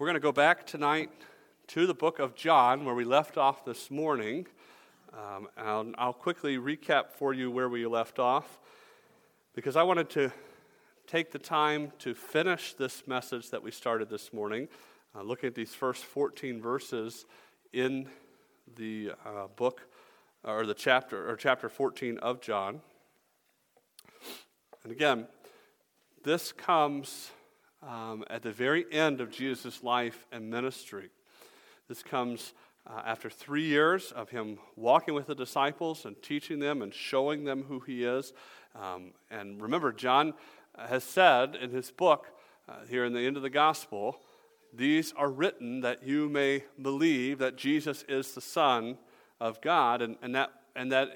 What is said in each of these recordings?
We're going to go back tonight to the book of John, where we left off this morning. Um, and I'll quickly recap for you where we left off, because I wanted to take the time to finish this message that we started this morning, uh, looking at these first 14 verses in the uh, book or the chapter or chapter 14 of John. And again, this comes um, at the very end of Jesus' life and ministry. This comes uh, after three years of him walking with the disciples and teaching them and showing them who he is. Um, and remember, John has said in his book, uh, here in the end of the gospel, these are written that you may believe that Jesus is the Son of God, and, and, that, and that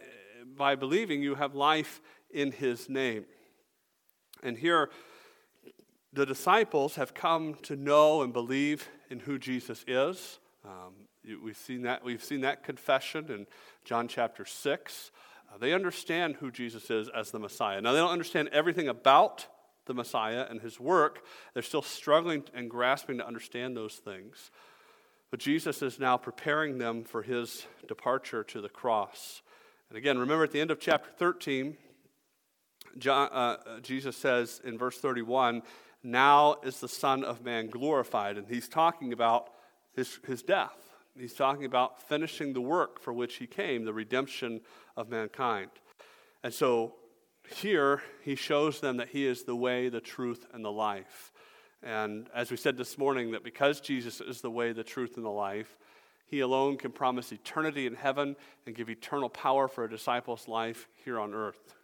by believing you have life in his name. And here, the disciples have come to know and believe in who Jesus is. Um, we've, seen that, we've seen that confession in John chapter 6. Uh, they understand who Jesus is as the Messiah. Now, they don't understand everything about the Messiah and his work. They're still struggling and grasping to understand those things. But Jesus is now preparing them for his departure to the cross. And again, remember at the end of chapter 13, John, uh, Jesus says in verse 31 now is the Son of Man glorified. And he's talking about his, his death. He's talking about finishing the work for which he came, the redemption of mankind. And so here he shows them that he is the way, the truth, and the life. And as we said this morning, that because Jesus is the way, the truth, and the life, he alone can promise eternity in heaven and give eternal power for a disciple's life here on earth.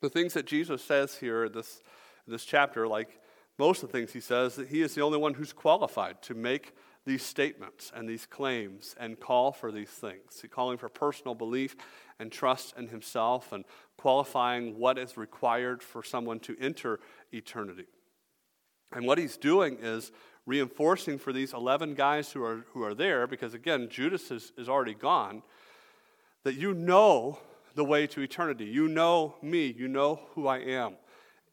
The things that Jesus says here this, this chapter, like most of the things he says, that he is the only one who's qualified to make these statements and these claims and call for these things. He's calling for personal belief and trust in himself and qualifying what is required for someone to enter eternity. And what he's doing is reinforcing for these 11 guys who are, who are there, because again, Judas is, is already gone, that you know the way to eternity. You know me. You know who I am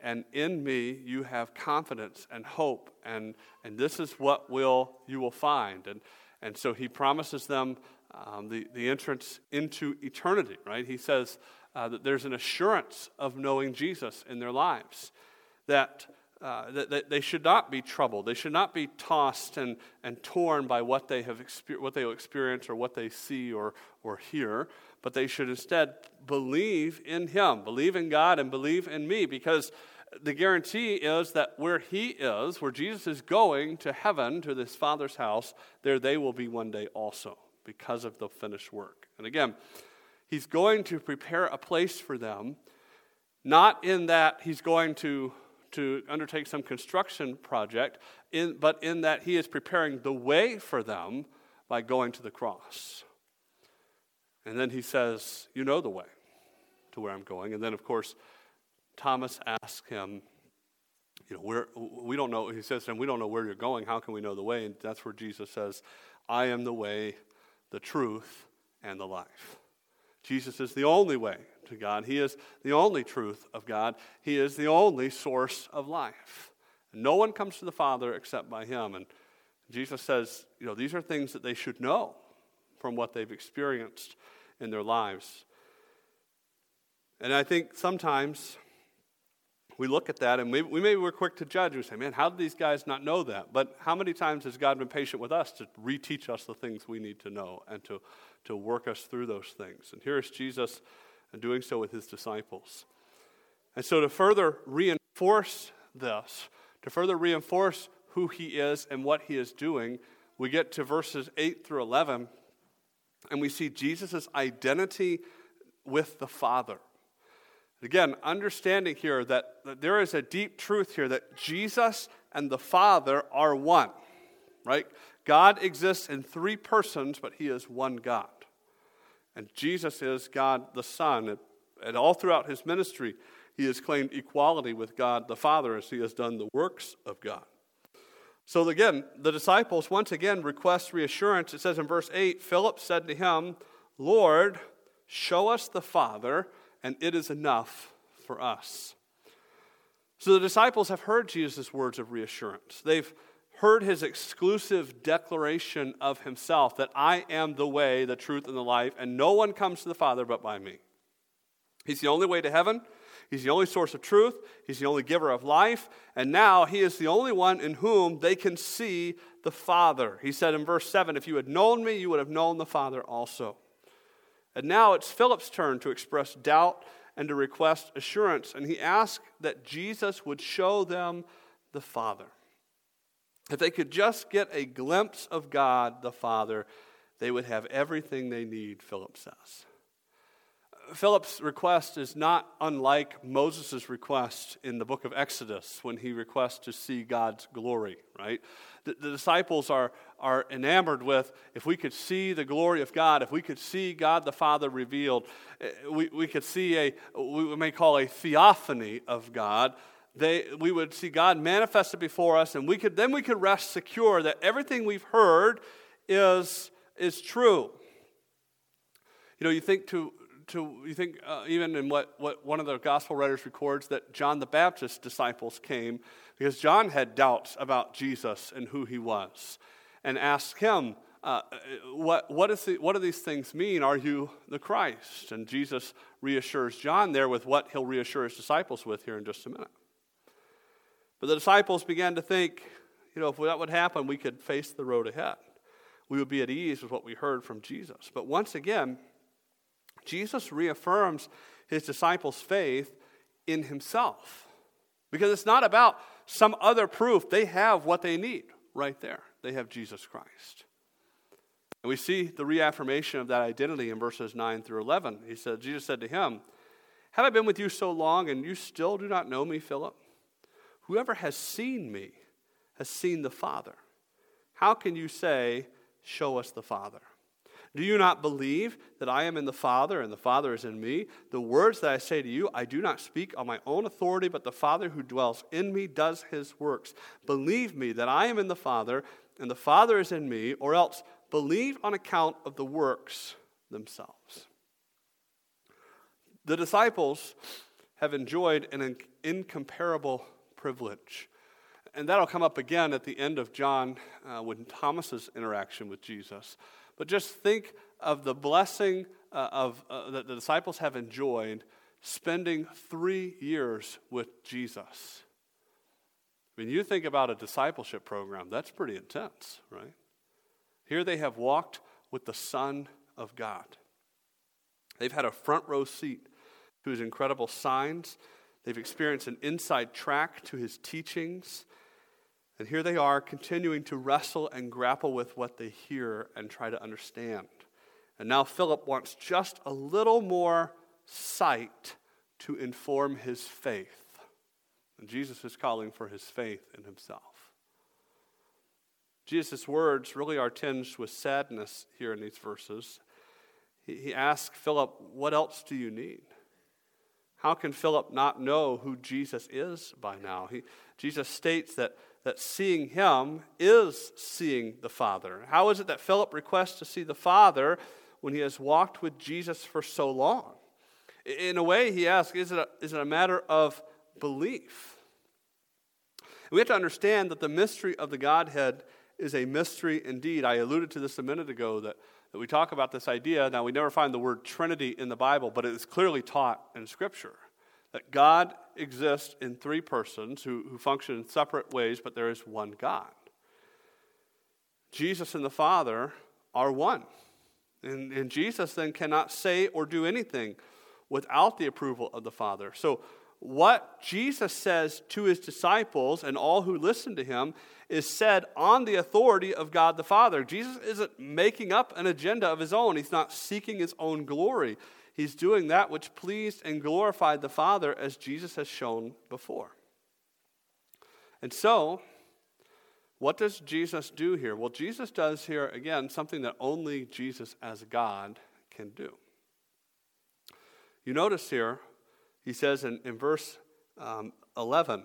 and in me you have confidence and hope and, and this is what will you will find. And, and so he promises them um, the, the entrance into eternity right? He says uh, that there's an assurance of knowing jesus in their lives that, uh, that, that, they should not be troubled. They should not be tossed and, and torn by what they have exper- what they experience or what they see or, or hear but they should instead believe in Him, believe in God, and believe in me, because the guarantee is that where He is, where Jesus is going to heaven, to this Father's house, there they will be one day also, because of the finished work. And again, He's going to prepare a place for them, not in that He's going to to undertake some construction project, in, but in that he is preparing the way for them by going to the cross. And then he says, You know the way to where I'm going. And then, of course, Thomas asks him, You know, where, we don't know, he says to him, We don't know where you're going. How can we know the way? And that's where Jesus says, I am the way, the truth, and the life. Jesus is the only way to God. He is the only truth of God. He is the only source of life. No one comes to the Father except by him. And Jesus says, you know, these are things that they should know from what they've experienced in their lives. And I think sometimes we look at that and we, we maybe we're quick to judge. We say, man, how did these guys not know that? But how many times has God been patient with us to reteach us the things we need to know and to, to work us through those things? And here is Jesus doing so with his disciples. And so to further reinforce this, to further reinforce who he is and what he is doing, we get to verses 8 through 11 and we see Jesus' identity with the Father. Again, understanding here that, that there is a deep truth here that Jesus and the Father are one, right? God exists in three persons, but He is one God. And Jesus is God the Son. And, and all throughout His ministry, He has claimed equality with God the Father as He has done the works of God. So again, the disciples once again request reassurance. It says in verse 8 Philip said to him, Lord, show us the Father, and it is enough for us. So the disciples have heard Jesus' words of reassurance. They've heard his exclusive declaration of himself that I am the way, the truth, and the life, and no one comes to the Father but by me. He's the only way to heaven. He's the only source of truth. He's the only giver of life. And now he is the only one in whom they can see the Father. He said in verse 7 If you had known me, you would have known the Father also. And now it's Philip's turn to express doubt and to request assurance. And he asked that Jesus would show them the Father. If they could just get a glimpse of God the Father, they would have everything they need, Philip says. Philip's request is not unlike Moses' request in the book of Exodus when he requests to see God's glory, right? The, the, disciples are, are enamored with if we could see the glory of God, if we could see God the Father revealed, eh, we, we could see a, we may call a theophany of God. They, we would see God manifested before us, and we could, then we could rest secure that everything we've heard is, is true. You know, you think to to you think uh, even in what, what one of the gospel writers records that John the Baptist's disciples came because John had doubts about Jesus and who he was and asked him, uh, what, what, is the, what do these things mean? Are you the Christ? And Jesus reassures John there with what he'll reassure his disciples with here in just a minute. But the disciples began to think, you know, if that would happen, we could face the road ahead. We would be at ease with what we heard from Jesus. But once again, Jesus reaffirms his disciples' faith in himself. Because it's not about some other proof. They have what they need right there. They have Jesus Christ. And we see the reaffirmation of that identity in verses 9 through 11. He said, Jesus said to him, Have I been with you so long and you still do not know me, Philip? Whoever has seen me has seen the Father. How can you say, Show us the Father? Do you not believe that I am in the Father and the Father is in me? The words that I say to you, I do not speak on my own authority, but the Father who dwells in me does his works. Believe me that I am in the Father and the Father is in me, or else believe on account of the works themselves. The disciples have enjoyed an incomparable privilege. And that'll come up again at the end of John uh, when Thomas's interaction with Jesus. But just think of the blessing uh, of, uh, that the disciples have enjoyed spending three years with Jesus. When you think about a discipleship program, that's pretty intense, right? Here they have walked with the Son of God. They've had a front row seat to his incredible signs. They've experienced an inside track to his teachings. And here they are continuing to wrestle and grapple with what they hear and try to understand. And now Philip wants just a little more sight to inform his faith. And Jesus is calling for his faith in himself. Jesus' words really are tinged with sadness here in these verses. He, he asks Philip, What else do you need? How can Philip not know who Jesus is by now? He, Jesus states that that seeing him is seeing the Father. How is it that Philip requests to see the Father when he has walked with Jesus for so long? In a way, he asks, is it a, is it a matter of belief? We have to understand that the mystery of the Godhead is a mystery indeed. I alluded to this a minute ago that, that we talk about this idea. Now, we never find the word Trinity in the Bible, but it is clearly taught in Scripture that God exists in three persons who, who function in separate ways, but there is one God. Jesus and the Father are one. And, and Jesus then cannot say or do anything without the approval of the Father. So, what Jesus says to his disciples and all who listen to him is said on the authority of God the Father. Jesus isn't making up an agenda of his own, he's not seeking his own glory. He's doing that which pleased and glorified the Father as Jesus has shown before. And so, what does Jesus do here? Well, Jesus does here, again, something that only Jesus as God can do. You notice here, he says in, in verse um, 11,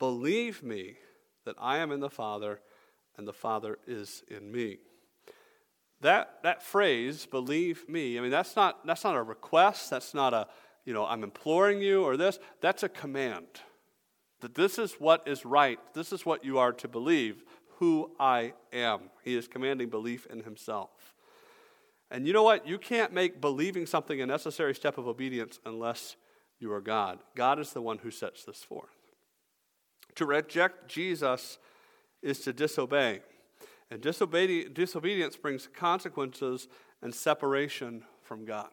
Believe me that I am in the Father and the Father is in me. That, that phrase, believe me, I mean, that's not, that's not a request. That's not a, you know, I'm imploring you or this. That's a command. That this is what is right. This is what you are to believe. who I am. He is commanding belief in himself. And you know what? You can't make believing something a necessary step of obedience unless you are God. God is the one who sets this forth. To reject Jesus is to disobey. And disobedi- disobedience brings consequences and separation from God.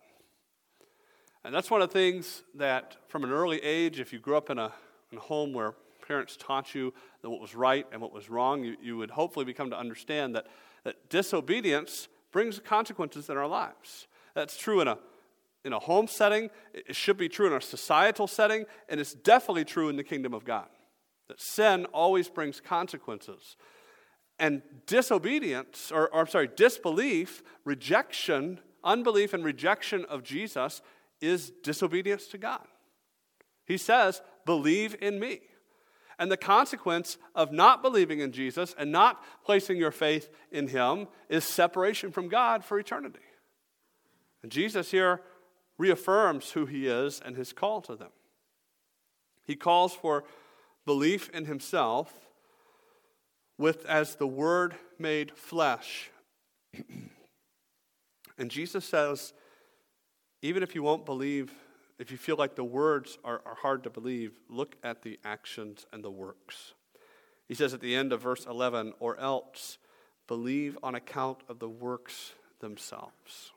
And that's one of the things that, from an early age, if you grew up in a, in a home where parents taught you that what was right and what was wrong, you, you would hopefully become to understand that, that disobedience brings consequences in our lives. That's true in a, in a home setting, it should be true in a societal setting, and it's definitely true in the kingdom of God. That sin always brings consequences. And disobedience, or, or I'm sorry, disbelief, rejection, unbelief, and rejection of Jesus is disobedience to God. He says, Believe in me. And the consequence of not believing in Jesus and not placing your faith in him is separation from God for eternity. And Jesus here reaffirms who he is and his call to them. He calls for belief in himself with as the word made flesh. and Jesus says, even if you won't believe, if you feel like the words are, are hard to believe, look at the actions and the works. He says at the end of verse 11, or else believe on account of the works themselves.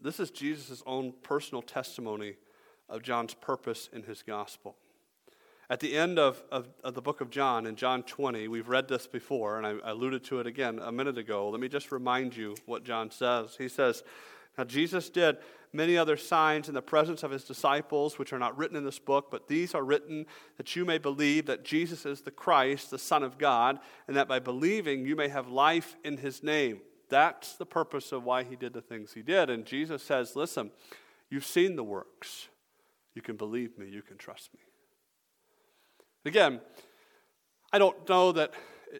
This is Jesus' own personal testimony of John's purpose in his gospel. At the end of, of, of, the book of John, in John 20, we've read this before, and I, I alluded to it again a minute ago. Let me just remind you what John says. He says, Now Jesus did many other signs in the presence of his disciples, which are not written in this book, but these are written that you may believe that Jesus is the Christ, the Son of God, and that by believing you may have life in his name. That's the purpose of why he did the things he did. And Jesus says, Listen, you've seen the works. You can believe me, you can trust me. Again, I don't know that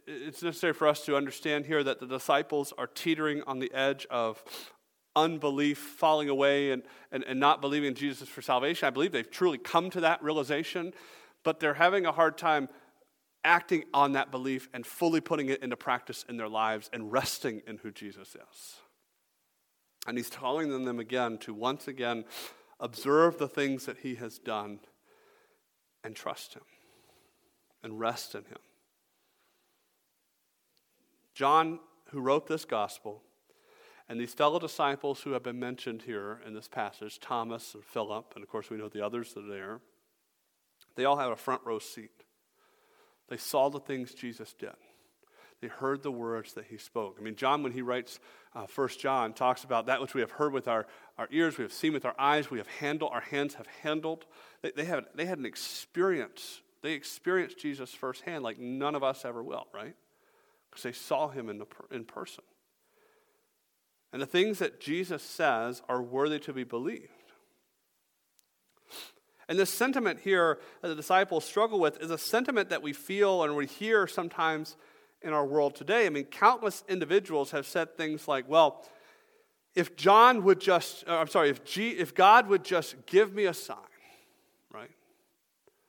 it's necessary for us to understand here that the disciples are teetering on the edge of unbelief, falling away, and, and, and not believing in Jesus for salvation. I believe they've truly come to that realization, but they're having a hard time acting on that belief and fully putting it into practice in their lives and resting in who Jesus is. And he's calling them again to once again observe the things that he has done and trust him and rest in him. John, who wrote this gospel, and these fellow disciples who have been mentioned here in this passage, Thomas and Philip, and of course we know the others that are there, they all have a front row seat. They saw the things Jesus did. They heard the words that he spoke. I mean, John, when he writes uh, 1 John, talks about that which we have heard with our, our ears, we have seen with our eyes, we have handled, our hands have handled. They, they, have, they had an experience. They experienced Jesus firsthand like none of us ever will, right? Because they saw him in, the, in person. And the things that Jesus says are worthy to be believed. And this sentiment here that the disciples struggle with is a sentiment that we feel and we hear sometimes in our world today. I mean, countless individuals have said things like, well, if John would just, uh, I'm sorry, if, G, if God would just give me a sign?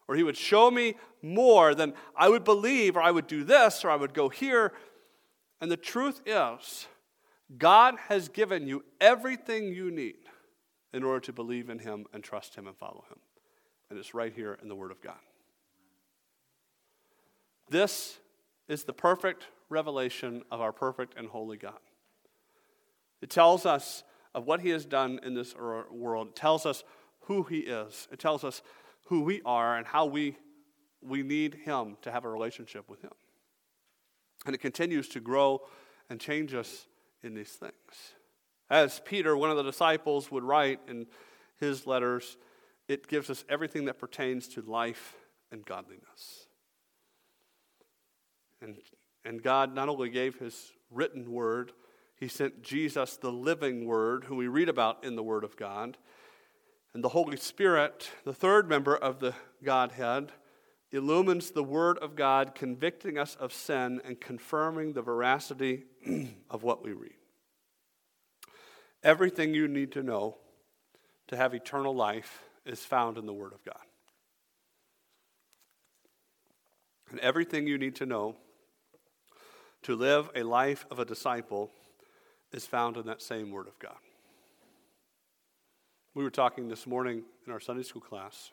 Or he would show me more, then I would believe, or I would do this, or I would go here. And the truth is, God has given you everything you need in order to believe in him and trust him and follow him. And it's right here in the Word of God. This is the perfect revelation of our perfect and holy God. It tells us of what He has done in this world, it tells us who He is, it tells us who we are and how we, we need Him to have a relationship with Him. And it continues to grow and change us in these things. As Peter, one of the disciples, would write in his letters, it gives us everything that pertains to life and godliness. And, and God not only gave his written word, he sent Jesus, the living word, who we read about in the Word of God. And the Holy Spirit, the third member of the Godhead, illumines the Word of God, convicting us of sin and confirming the veracity of what we read. Everything you need to know to have eternal life is found in the Word of God. And everything you need to know to live a life of a disciple is found in that same Word of God. We were talking this morning in our Sunday school class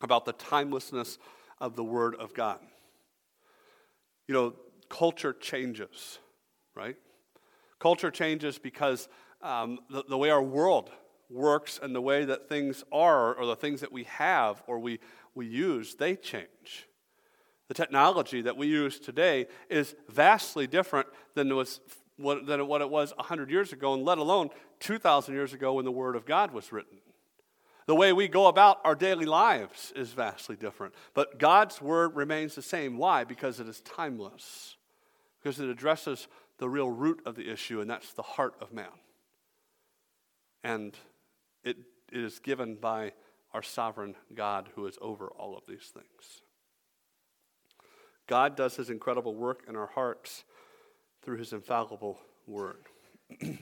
about the timelessness of the Word of God. You know, culture changes, right? Culture changes because um, the, the way our world works and the way that things are or the things that we have or we, we use, they change. The technology that we use today is vastly different than, it was, what, than what it was 100 years ago, and let alone 2,000 years ago when the Word of God was written. The way we go about our daily lives is vastly different. But God's Word remains the same. Why? Because it is timeless, because it addresses the real root of the issue, and that's the heart of man. And it, it is given by our sovereign God who is over all of these things. God does his incredible work in our hearts through his infallible word. and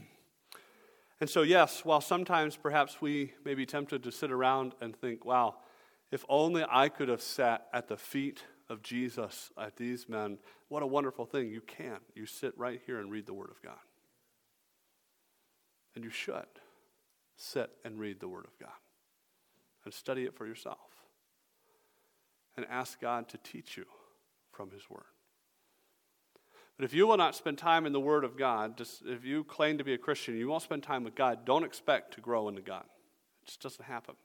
so, yes, while sometimes perhaps we may be tempted to sit around and think, wow, if only I could have sat at the feet of Jesus, at these men, what a wonderful thing. You can. You sit right here and read the Word of God. And you should sit and read the Word of God and study it for yourself and ask God to teach you from His Word. But if you will not spend time in the Word of God, just if you claim to be a Christian, you won't spend time with God, don't expect to grow into God. It just doesn't happen.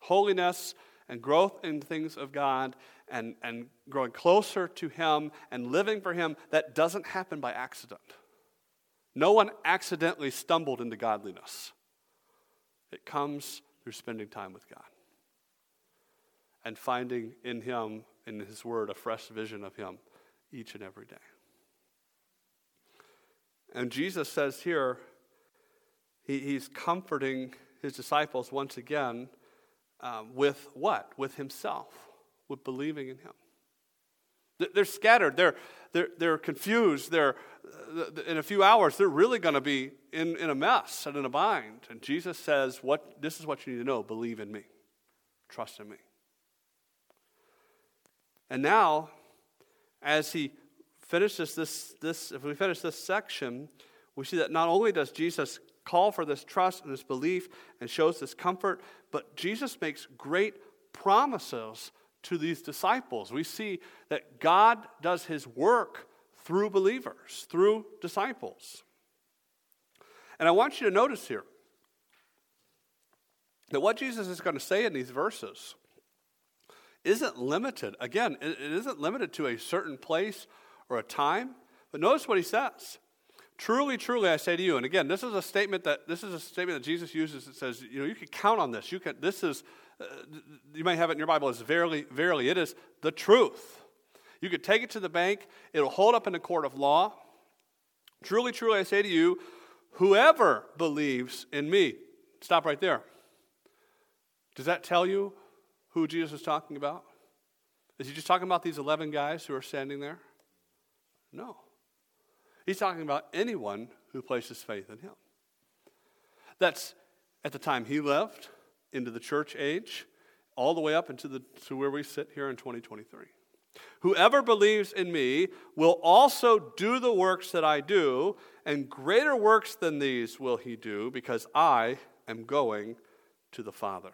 Holiness and growth in things of God and, and growing closer to Him and living for Him, that doesn't happen by accident. No one accidentally stumbled into godliness. It comes through spending time with God and finding in Him, in His Word, a fresh vision of Him each and every day. And Jesus says here, he, He's comforting His disciples once again um, with what? With Himself, with believing in Him. They're scattered. They're, they're, they're confused. They're, in a few hours, they're really going to be in, in a mess and in a bind. And Jesus says, what, This is what you need to know believe in me, trust in me. And now, as he finishes this, this, if we finish this section, we see that not only does Jesus call for this trust and this belief and shows this comfort, but Jesus makes great promises to these disciples. We see that God does his work through believers, through disciples. And I want you to notice here that what Jesus is going to say in these verses isn't limited. Again, it isn't limited to a certain place or a time, but notice what he says. Truly, truly, I say to you, and again, this is a statement that this is a statement that Jesus uses that says, you know, you can count on this. You can. This is uh, you may have it in your Bible as verily, verily. It is the truth. You could take it to the bank, it'll hold up in a court of law. Truly, truly, I say to you, whoever believes in me. Stop right there. Does that tell you who Jesus is talking about? Is he just talking about these 11 guys who are standing there? No. He's talking about anyone who places faith in him. That's at the time he left, into the church age, all the way up into the, to where we sit here in 2023. Whoever believes in me will also do the works that I do, and greater works than these will he do, because I am going to the Father.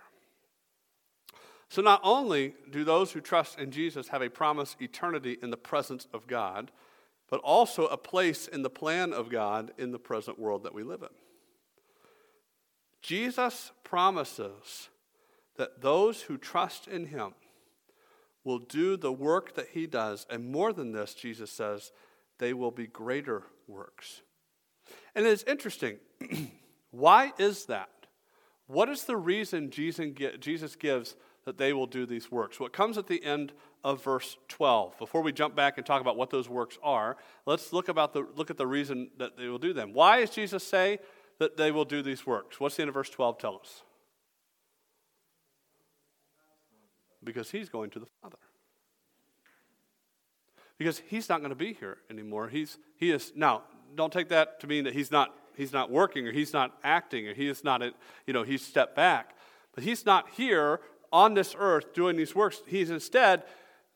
So, not only do those who trust in Jesus have a promised eternity in the presence of God, but also a place in the plan of God in the present world that we live in. Jesus promises that those who trust in him will do the work that he does. And more than this, Jesus says, they will be greater works. And it's interesting. Why is that? What is the reason Jesus gives that they will do these works? What comes at the end of verse 12. Before we jump back and talk about what those works are, let's look, about the, look at the reason that they will do them. Why does Jesus say that they will do these works. What's the end of verse 12 tell us? Because he's going to the Father. Because he's not going to be here anymore. He's, he is, now, don't take that to mean that he's not, he's not working or he's not acting or he is not, you know, he's stepped back. But he's not here on this earth doing these works. He's instead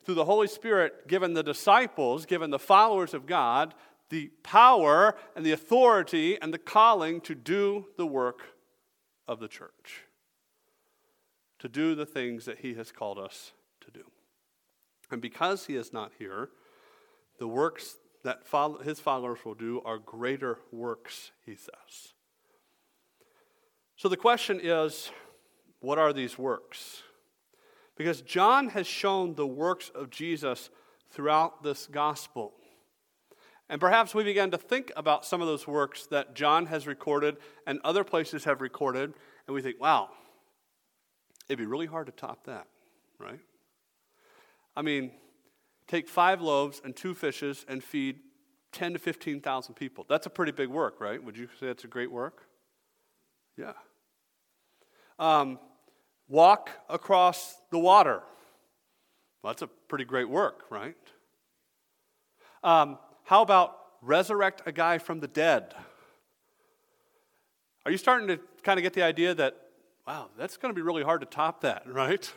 through the Holy Spirit, given the disciples, given the followers of God, the power and the authority and the calling to do the work of the church, to do the things that He has called us to do. And because He is not here, the works that follow, His followers will do are greater works, He says. So the question is what are these works? Because John has shown the works of Jesus throughout this gospel. And perhaps we began to think about some of those works that John has recorded and other places have recorded, and we think, wow, it'd be really hard to top that, right? I mean, take five loaves and two fishes and feed 10 to 15,000 people. That's a pretty big work, right? Would you say that's a great work? Yeah. Um, walk across the water. Well, that's a pretty great work, right? Um, how about resurrect a guy from the dead? Are you starting to kind of get the idea that, wow, that's going to be really hard to top that, right?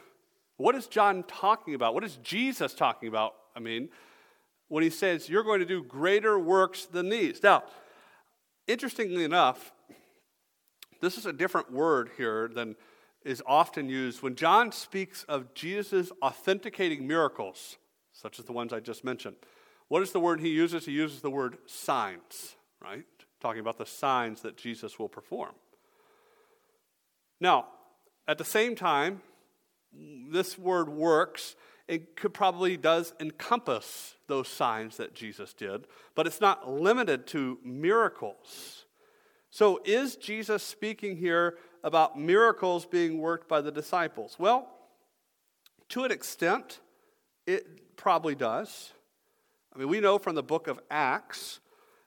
What is John talking about? What is Jesus talking about? I mean, when he says, You're going to do greater works than these. Now, interestingly enough, this is a different word here than is often used when John speaks of Jesus' authenticating miracles, such as the ones I just mentioned. What is the word he uses? He uses the word signs, right? Talking about the signs that Jesus will perform. Now, at the same time, this word works, it could probably does encompass those signs that Jesus did, but it's not limited to miracles. So, is Jesus speaking here about miracles being worked by the disciples? Well, to an extent, it probably does. I mean, we know from the book of Acts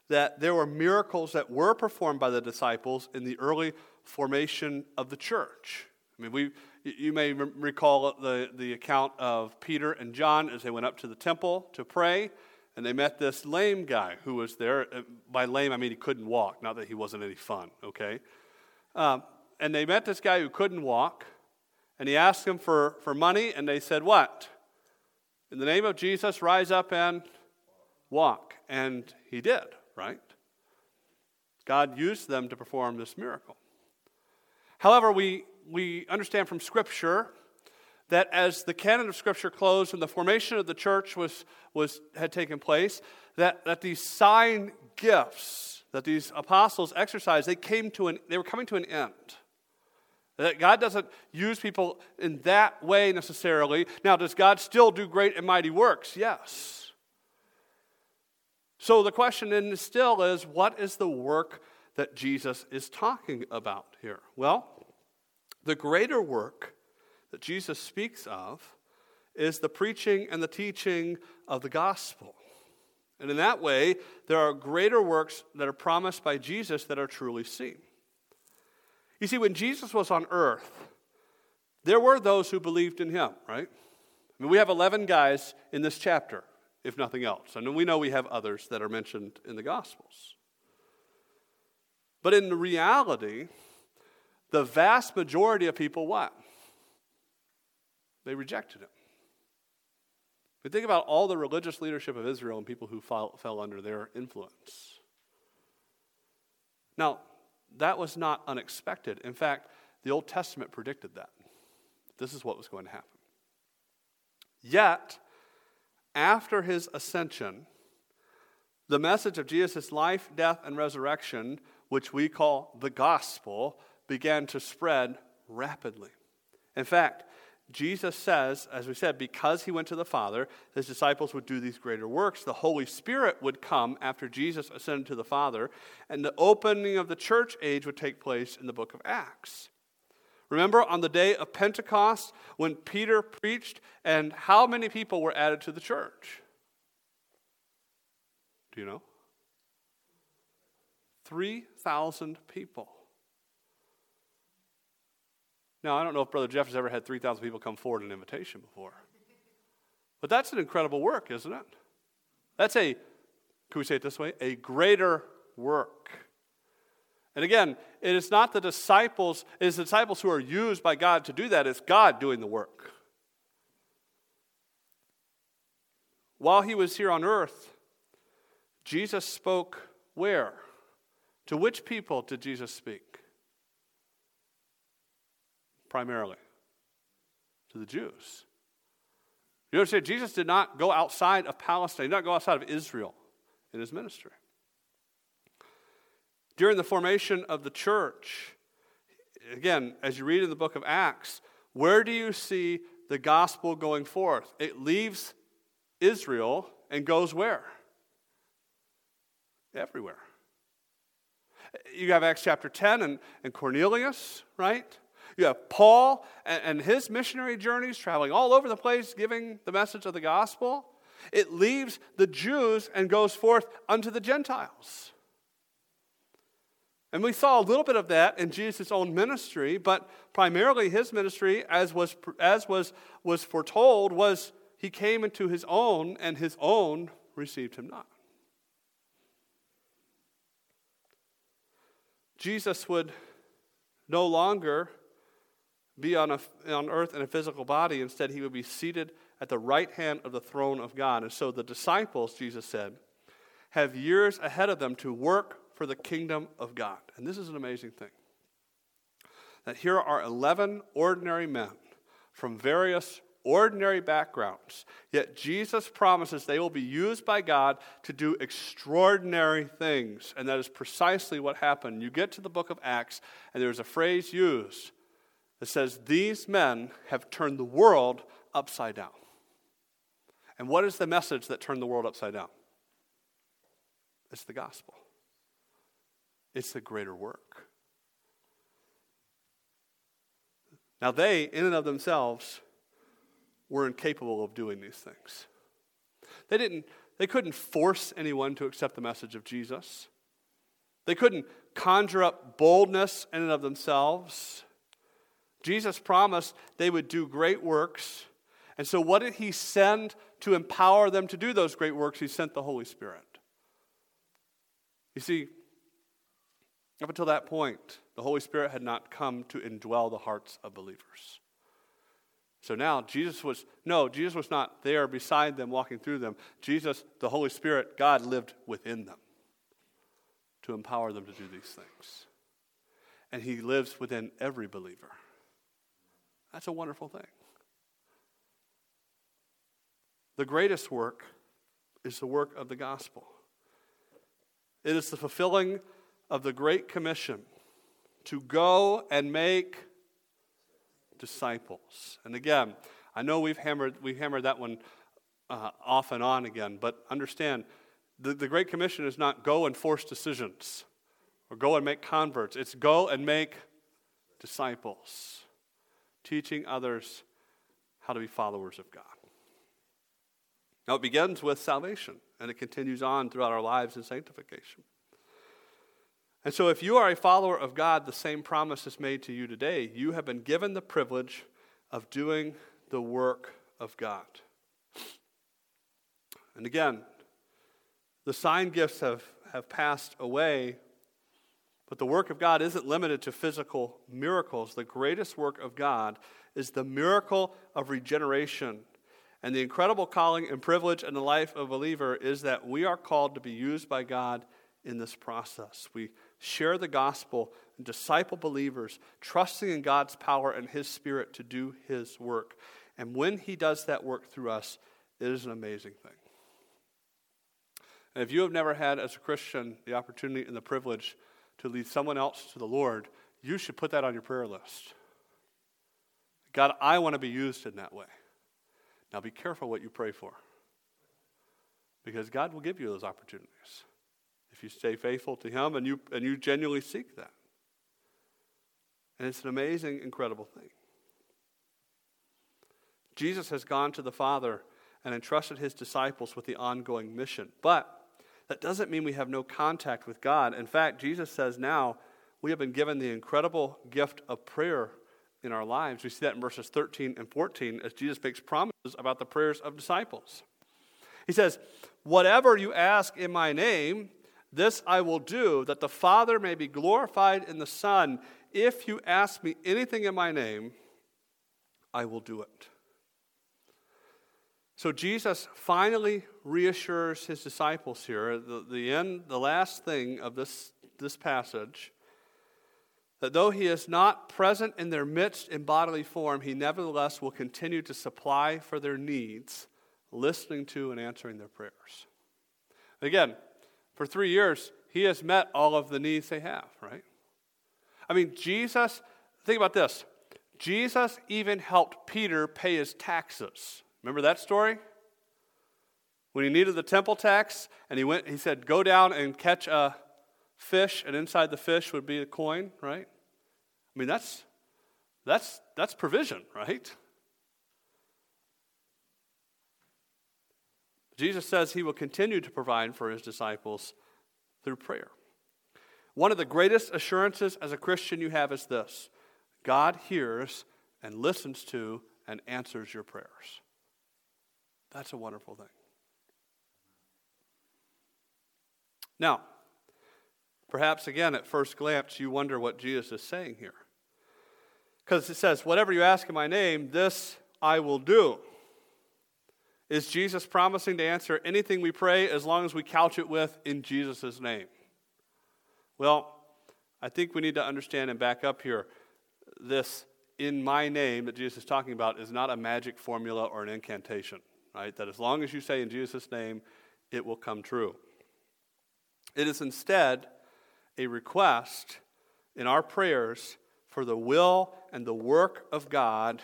that there were miracles that were performed by the disciples in the early formation of the church. I mean, we, you may recall the, the account of Peter and John as they went up to the temple to pray, and they met this lame guy who was there. Uh, by lame, I mean he couldn't walk, not that he wasn't any fun, okay? Um, and they met this guy who couldn't walk, and he asked them for, for money, and they said, What? In the name of Jesus, rise up and walk. And he did, right? God used them to perform this miracle. However, we, we understand from Scripture that as the canon of Scripture closed and the formation of the church was, was, had taken place, that, that these sign gifts that these apostles exercised, they, came to an, they were coming to an end. That God doesn't use people in that way necessarily. Now, does God still do great and mighty works? Yes. So the question then still is what is the work that Jesus is talking about here? Well, the greater work that Jesus speaks of is the preaching and the teaching of the gospel. And in that way, there are greater works that are promised by Jesus that are truly seen. You see, when Jesus was on earth, there were those who believed in him, right? I mean, we have 11 guys in this chapter if nothing else. And we know we have others that are mentioned in the Gospels. But in reality, the vast majority of people what? They rejected him. But think about all the religious leadership of Israel and people who fell, fell under their influence. Now, that was not unexpected. In fact, the Old Testament predicted that. This is what was going to happen. Yet, after his ascension, the message of Jesus' life, death, and resurrection, which we call the gospel, began to spread rapidly. In fact, Jesus says, as we said, because he went to the Father, his disciples would do these greater works. The Holy Spirit would come after Jesus ascended to the Father, and the opening of the church age would take place in the book of Acts. Remember on the day of Pentecost when Peter preached, and how many people were added to the church? Do you know? 3,000 people. Now, I don't know if Brother Jeff has ever had 3,000 people come forward an invitation before. But that's an incredible work, isn't it? That's a, can we say it this way? A greater work. And again, it is not the disciples, it is the disciples who are used by God to do that. It's God doing the work. while he was here on earth, Jesus spoke where? To which people did Jesus speak? Primarily to the Jews. You understand, Jesus did not go outside of Palestine, he did not go outside of Israel in his ministry. During the formation of the church, again, as you read in the book of Acts, where do you see the gospel going forth? It leaves Israel and goes where? Everywhere. You have Acts chapter 10 and, and Cornelius, right? You have Paul and, his missionary journeys traveling all over the place giving the message of the gospel. It leaves the Jews and goes forth unto the Gentiles. And we saw a little bit of that in Jesus' own ministry, but primarily his ministry, as was, as was, was foretold, was he came into his own, and his own received him not. Jesus would no longer be on, a, on earth in a physical body. Instead, he would be seated at the right hand of the throne of God. And so the disciples, Jesus said, have years ahead of them to work for the kingdom of God. And this is an amazing thing. That here are 11 ordinary men from various ordinary backgrounds, yet Jesus promises they will be used by God to do extraordinary things. And that is precisely what happened. You get to the book of Acts, and there's a phrase used that says, These men have turned the world upside down. And what is the message that turned the world upside down? It's the gospel, it's the greater work. Now, they, in and of themselves, were incapable of doing these things. They, didn't, they couldn't force anyone to accept the message of Jesus. They couldn't conjure up boldness in and of themselves. Jesus promised they would do great works. And so, what did he send to empower them to do those great works? He sent the Holy Spirit. You see, up until that point, the Holy Spirit had not come to indwell the hearts of believers. So now Jesus was, no, Jesus was not there beside them, walking through them. Jesus, the Holy Spirit, God lived within them to empower them to do these things. And He lives within every believer. That's a wonderful thing. The greatest work is the work of the gospel. It is the fulfilling of the Great Commission to go and make disciples. And again, I know we've hammered, we've hammered that one uh, off and on again, but understand the, the Great Commission is not go and force decisions or go and make converts, it's go and make disciples, teaching others how to be followers of God. Now, it begins with salvation, and it continues on throughout our lives in sanctification. And so, if you are a follower of God, the same promise is made to you today. You have been given the privilege of doing the work of God. And again, the sign gifts have, have passed away, but the work of God isn't limited to physical miracles. The greatest work of God is the miracle of regeneration. And the incredible calling and privilege in the life of a believer is that we are called to be used by God in this process. We share the gospel, and disciple believers, trusting in God's power and His Spirit to do His work. And when He does that work through us, it is an amazing thing. And if you have never had, as a Christian, the opportunity and the privilege to lead someone else to the Lord, you should put that on your prayer list. God, I want to be used in that way. Now be careful what you pray for, because God will give you those opportunities if you stay faithful to Him and you, and you genuinely seek that. And it's an amazing, incredible thing. Jesus has gone to the Father and entrusted his disciples with the ongoing mission. But that doesn't mean we have no contact with God. In fact, Jesus says now we have been given the incredible gift of prayer in our lives. We see that in verses 13 and 14 as Jesus makes promises about the prayers of disciples. He says, Whatever you ask in my name, this I will do, that the Father may be glorified in the Son. If you ask me anything in my name, I will do it. So Jesus finally reassures his disciples here, the, the end, the last thing of this, this passage, that though he is not present in their midst in bodily form, he nevertheless will continue to supply for their needs, listening to and answering their prayers. Again, for three years, he has met all of the needs they have, right? I mean, Jesus, think about this. Jesus even helped Peter pay his taxes. Remember that story? When he needed the temple tax and he went he said go down and catch a fish and inside the fish would be a coin, right? I mean that's that's that's provision, right? Jesus says he will continue to provide for his disciples through prayer. One of the greatest assurances as a Christian you have is this God hears and listens to and answers your prayers. That's a wonderful thing. Now, perhaps again at first glance you wonder what Jesus is saying here. Because it says, Whatever you ask in my name, this I will do. Is Jesus promising to answer anything we pray as long as we couch it with in Jesus' name? Well, I think we need to understand and back up here. This in my name that Jesus is talking about is not a magic formula or an incantation, right? That as long as you say in Jesus' name, it will come true. It is instead a request in our prayers for the will and the work of God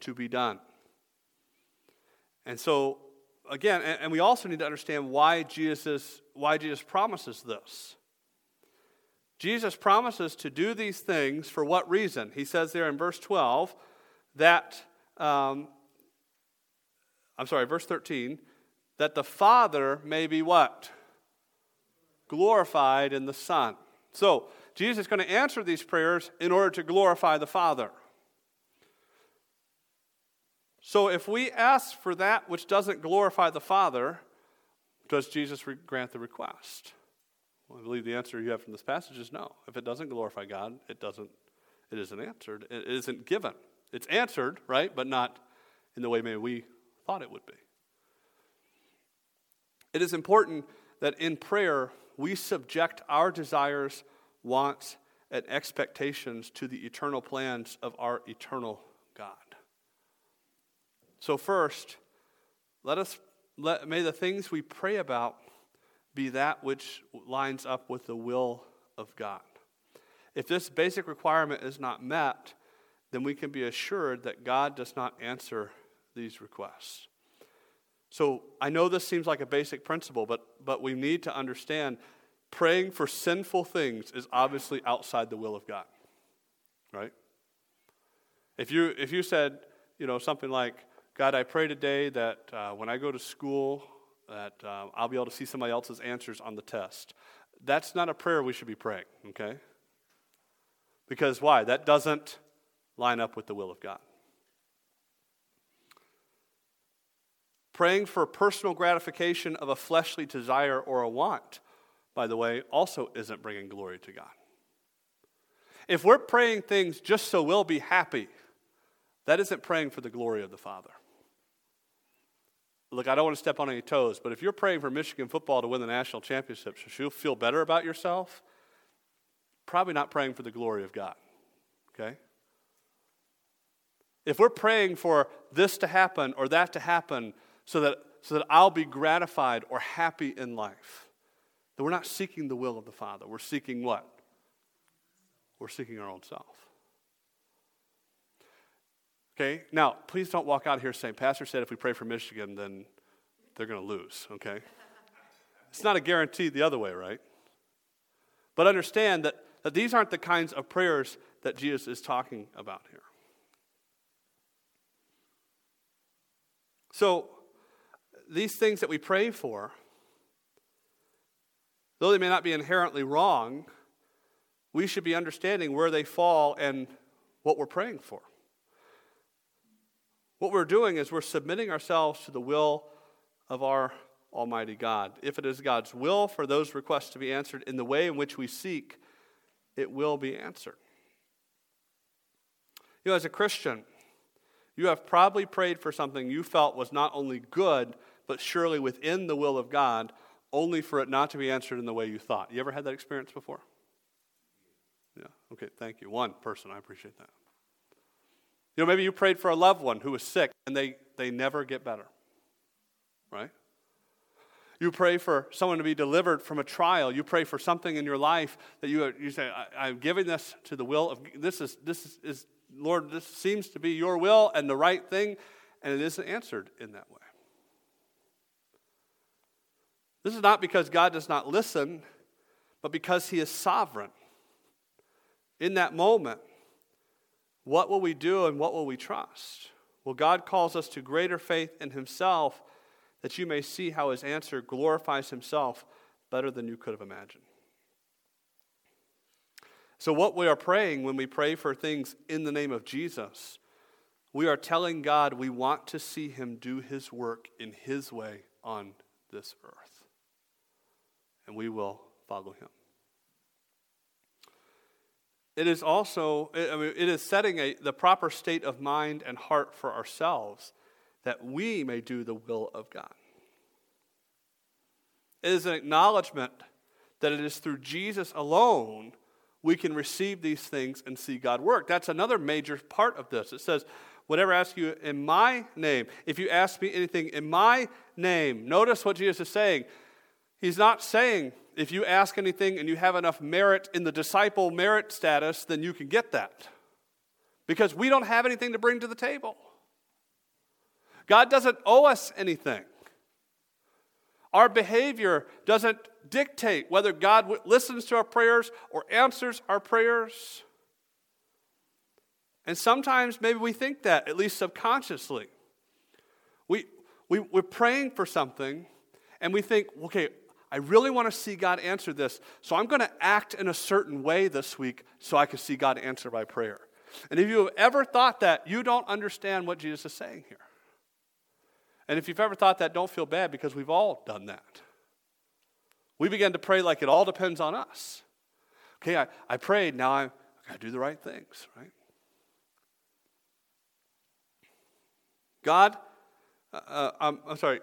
to be done. And so, again, and, we also need to understand why Jesus, why Jesus promises this. Jesus promises to do these things for what reason? He says there in verse 12 that, um, I'm sorry, verse 13, that the Father may be what? Glorified in the Son. So, Jesus is going to answer these prayers in order to glorify the Father. So, if we ask for that which doesn't glorify the Father, does Jesus grant the request? Well, I believe the answer you have from this passage is no. If it doesn't glorify God, it doesn't it isn't answered. It isn't given. It's answered, right, but not in the way maybe we thought it would be. It is important that in prayer we subject our desires, wants, and expectations to the eternal plans of our eternal God. So first, let us let, may the things we pray about be that which lines up with the will of God. If this basic requirement is not met, then we can be assured that God does not answer these requests. So I know this seems like a basic principle, but, but we need to understand praying for sinful things is obviously outside the will of God. Right? If you, if you said, you know, something like, God, I pray today that uh, when I go to school, that uh, I'll be able to see somebody else's answers on the test. That's not a prayer we should be praying, okay? Because why? That doesn't line up with the will of God. Praying for personal gratification of a fleshly desire or a want, by the way, also isn't bringing glory to God. If we're praying things just so we'll be happy, that isn't praying for the glory of the Father. Look, I don't want to step on any toes, but if you're praying for Michigan football to win the national championship, so you'll feel better about yourself, probably not praying for the glory of God. Okay? If we're praying for this to happen or that to happen so that, so that I'll be gratified or happy in life, That we're not seeking the will of the Father. We're seeking what? We're seeking our own self. Okay? Now, please don't walk out here saying, Pastor said if we pray for Michigan, then they're going to lose, okay? It's not a guarantee the other way, right? But understand that, that these aren't the kinds of prayers that Jesus is talking about here. So, these things that we pray for, though they may not be inherently wrong, we should be understanding where they fall and what we're praying for. What we're doing is we're submitting ourselves to the will of our Almighty God. If it is God's will for those requests to be answered in the way in which we seek, it will be answered. You know, as a Christian, You have probably prayed for something you felt was not only good, but surely within the will of God, only for it not to be answered in the way you thought. You ever had that experience before? Yeah, okay, thank you. One person, I appreciate that. You know, maybe you prayed for a loved one who was sick and they, they never get better, right? You pray for someone to be delivered from a trial. You pray for something in your life that you, you say, I, am giving this to the will of, this is, this is, is, Lord, this seems to be your will and the right thing, and it isn't answered in that way. This is not because God does not listen, but because he is sovereign. In that moment, what will we do and what will we trust? Well, God calls us to greater faith in himself that you may see how his answer glorifies himself better than you could have imagined. So, what we are praying when we pray for things in the name of Jesus, we are telling God we want to see him do his work in his way on this earth. And we will follow him. It is also, I mean, it is setting a, the proper state of mind and heart for ourselves that we may do the will of God. It is an acknowledgement that it is through Jesus alone we can receive these things and see God work. That's another major part of this. It says, Whatever I ask you in my name, if you ask me anything in my name, notice what Jesus is saying. He's not saying, if you ask anything and you have enough merit in the disciple merit status, then you can get that. Because we don't have anything to bring to the table. God doesn't owe us anything. Our behavior doesn't dictate whether God listens to our prayers or answers our prayers. And sometimes maybe we think that, at least subconsciously. We, we, we're praying for something and we think, okay, I really want to see God answer this, so I'm going to act in a certain way this week so I can see God answer my prayer. And if you have ever thought that, you don't understand what Jesus is saying here. And if you've ever thought that, don't feel bad because we've all done that. We began to pray like it all depends on us. Okay, I, I prayed, now I, I got to do the right things, right? God, uh, uh, I'm, I'm sorry,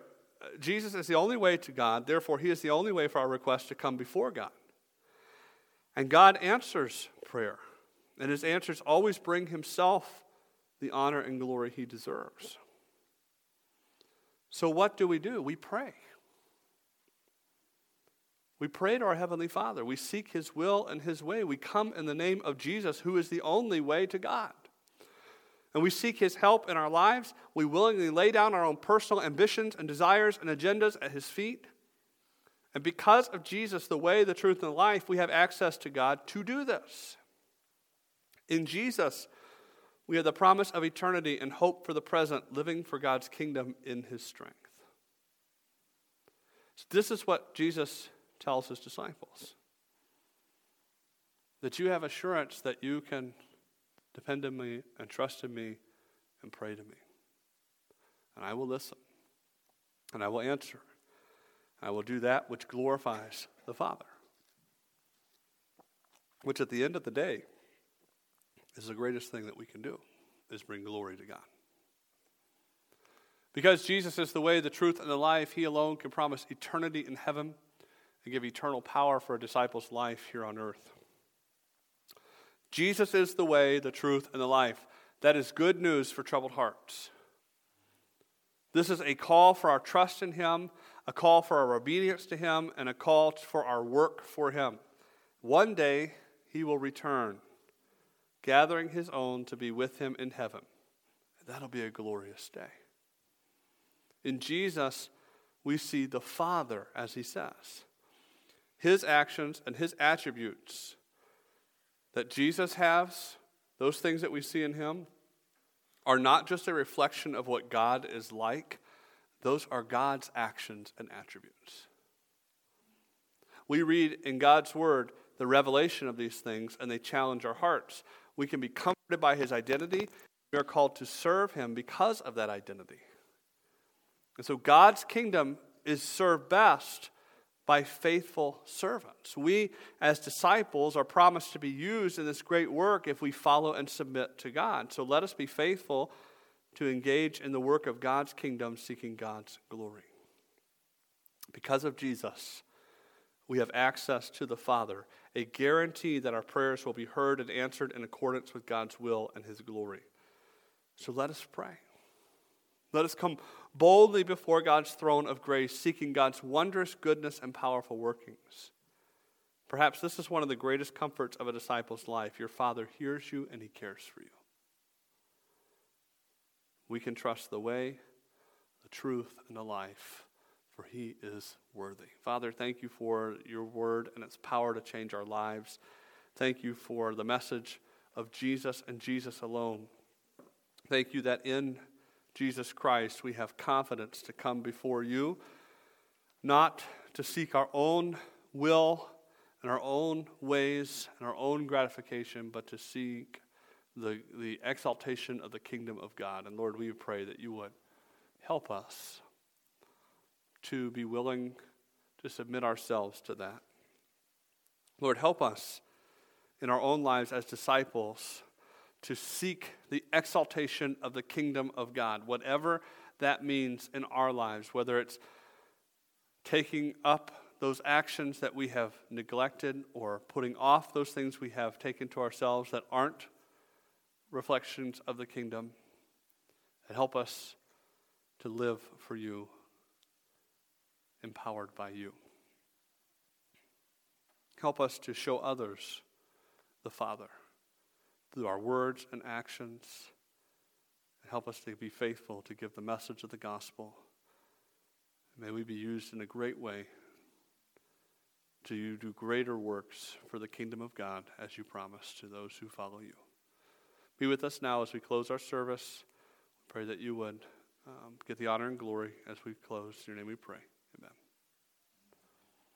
Jesus is the only way to God, therefore, He is the only way for our request to come before God. And God answers prayer, and His answers always bring Himself the honor and glory He deserves. So, what do we do? We pray. We pray to our Heavenly Father. We seek His will and His way. We come in the name of Jesus, who is the only way to God. And we seek His help in our lives. We willingly lay down our own personal ambitions and desires and agendas at His feet. And because of Jesus, the way, the truth, and the life, we have access to God to do this. In Jesus, we have the promise of eternity and hope for the present, living for God's kingdom in his strength. So this is what Jesus tells his disciples that you have assurance that you can depend on me and trust in me and pray to me. And I will listen, and I will answer. I will do that which glorifies the Father, which at the end of the day, is the greatest thing that we can do is bring glory to God. Because Jesus is the way, the truth, and the life, He alone can promise eternity in heaven and give eternal power for a disciple's life here on earth. Jesus is the way, the truth, and the life. That is good news for troubled hearts. This is a call for our trust in Him, a call for our obedience to Him, and a call for our work for Him. One day, He will return gathering his own to be with him in heaven. That'll be a glorious day. In Jesus, we see the Father, as he says. His actions and his attributes that Jesus has, those things that we see in him, are not just a reflection of what God is like, those are God's actions and attributes. We read in God's Word the revelation of these things, and they challenge our hearts. We can be comforted by his identity. We are called to serve him because of that identity. And so God's kingdom is served best by faithful servants. We, as disciples, are promised to be used in this great work if we follow and submit to God. So let us be faithful to engage in the work of God's kingdom, seeking God's glory. Because of Jesus, we have access to the Father, a guarantee that our prayers will be heard and answered in accordance with God's will and His glory. So let us pray. Let us come boldly before God's throne of grace, seeking God's wondrous goodness and powerful workings. Perhaps this is one of the greatest comforts of a disciple's life. Your Father hears you and He cares for you. We can trust the way, the truth, and the life, for He is worthy. Father, thank you for your word and its power to change our lives. Thank you for the message of Jesus and Jesus alone. Thank you that in Jesus Christ we have confidence to come before you, not to seek our own will and our own ways and our own gratification, but to seek the, the exaltation of the kingdom of God. And Lord, we pray that you would help us to be willing to submit ourselves to that. Lord, help us in our own lives as disciples to seek the exaltation of the kingdom of God, whatever that means in our lives, whether it's taking up those actions that we have neglected or putting off those things we have taken to ourselves that aren't reflections of the kingdom, and help us to live for you, empowered by you. Help us to show others the Father through our words and actions. And help us to be faithful to give the message of the gospel. May we be used in a great way to do greater works for the kingdom of God as you promised to those who follow you. Be with us now as we close our service. Pray that you would um, get the honor and glory as we close. In your name we pray.